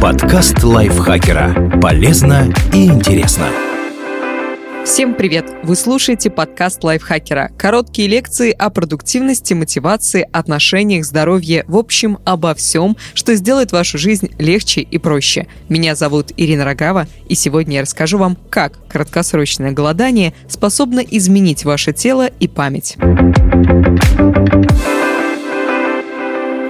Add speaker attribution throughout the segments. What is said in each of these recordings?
Speaker 1: Подкаст лайфхакера. Полезно и интересно.
Speaker 2: Всем привет! Вы слушаете подкаст лайфхакера. Короткие лекции о продуктивности, мотивации, отношениях, здоровье, в общем, обо всем, что сделает вашу жизнь легче и проще. Меня зовут Ирина Рогава, и сегодня я расскажу вам, как краткосрочное голодание способно изменить ваше тело и память.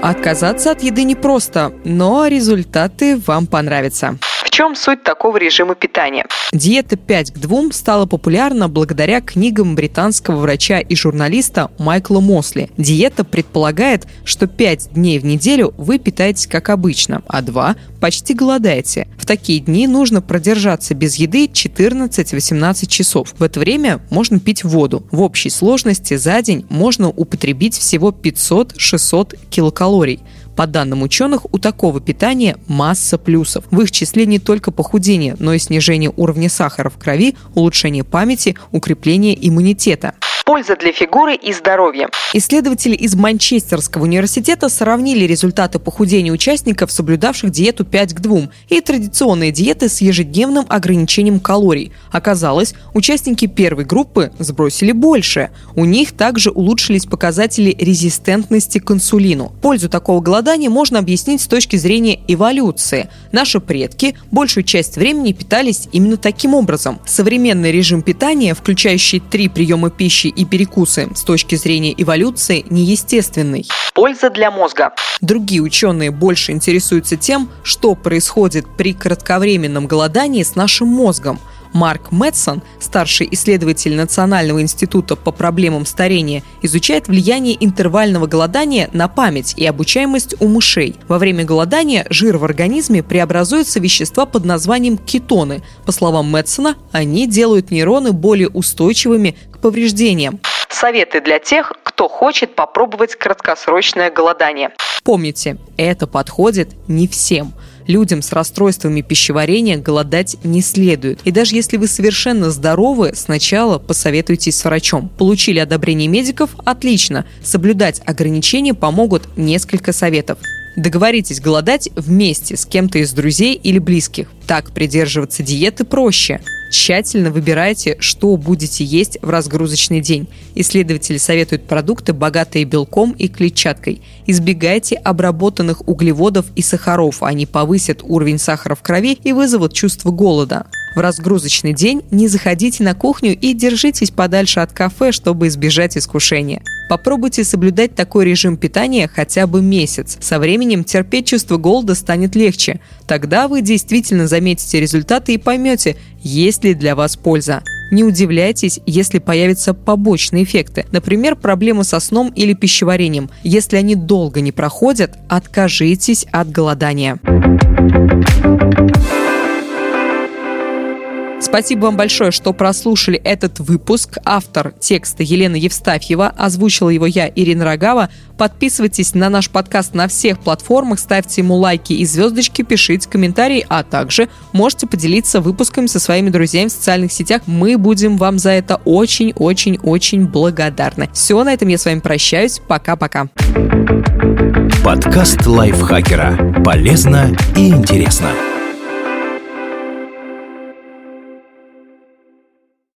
Speaker 2: Отказаться от еды непросто, но результаты вам понравятся чем суть такого режима питания? Диета 5 к 2 стала популярна благодаря книгам британского врача и журналиста Майкла Мосли. Диета предполагает, что 5 дней в неделю вы питаетесь как обычно, а 2 почти голодаете. В такие дни нужно продержаться без еды 14-18 часов. В это время можно пить воду. В общей сложности за день можно употребить всего 500-600 килокалорий. По данным ученых, у такого питания масса плюсов. В их числе не только похудение, но и снижение уровня сахара в крови, улучшение памяти, укрепление иммунитета. Польза для фигуры и здоровья. Исследователи из Манчестерского университета сравнили результаты похудения участников, соблюдавших диету 5 к 2, и традиционные диеты с ежедневным ограничением калорий. Оказалось, участники первой группы сбросили больше. У них также улучшились показатели резистентности к инсулину. Пользу такого голодания можно объяснить с точки зрения эволюции. Наши предки большую часть времени питались именно таким образом. Современный режим питания, включающий три приема пищи и перекусы с точки зрения эволюции неестественный. Польза для мозга. Другие ученые больше интересуются тем, что происходит при кратковременном голодании с нашим мозгом – Марк Мэтсон, старший исследователь Национального института по проблемам старения, изучает влияние интервального голодания на память и обучаемость у мышей. Во время голодания жир в организме преобразуется в вещества под названием кетоны. По словам Мэтсона, они делают нейроны более устойчивыми к повреждениям. Советы для тех, кто хочет попробовать краткосрочное голодание. Помните, это подходит не всем – людям с расстройствами пищеварения голодать не следует. И даже если вы совершенно здоровы, сначала посоветуйтесь с врачом. Получили одобрение медиков? Отлично. Соблюдать ограничения помогут несколько советов. Договоритесь голодать вместе с кем-то из друзей или близких. Так придерживаться диеты проще. Тщательно выбирайте, что будете есть в разгрузочный день. Исследователи советуют продукты, богатые белком и клетчаткой. Избегайте обработанных углеводов и сахаров, они повысят уровень сахара в крови и вызовут чувство голода. В разгрузочный день не заходите на кухню и держитесь подальше от кафе, чтобы избежать искушения. Попробуйте соблюдать такой режим питания хотя бы месяц. Со временем терпеть чувство голода станет легче. Тогда вы действительно заметите результаты и поймете, есть ли для вас польза. Не удивляйтесь, если появятся побочные эффекты, например, проблемы со сном или пищеварением. Если они долго не проходят, откажитесь от голодания. Спасибо вам большое, что прослушали этот выпуск. Автор текста Елена Евстафьева, озвучила его я, Ирина Рогава. Подписывайтесь на наш подкаст на всех платформах, ставьте ему лайки и звездочки, пишите комментарии, а также можете поделиться выпусками со своими друзьями в социальных сетях. Мы будем вам за это очень-очень-очень благодарны. Все, на этом я с вами прощаюсь. Пока-пока.
Speaker 1: Подкаст лайфхакера. Полезно и интересно.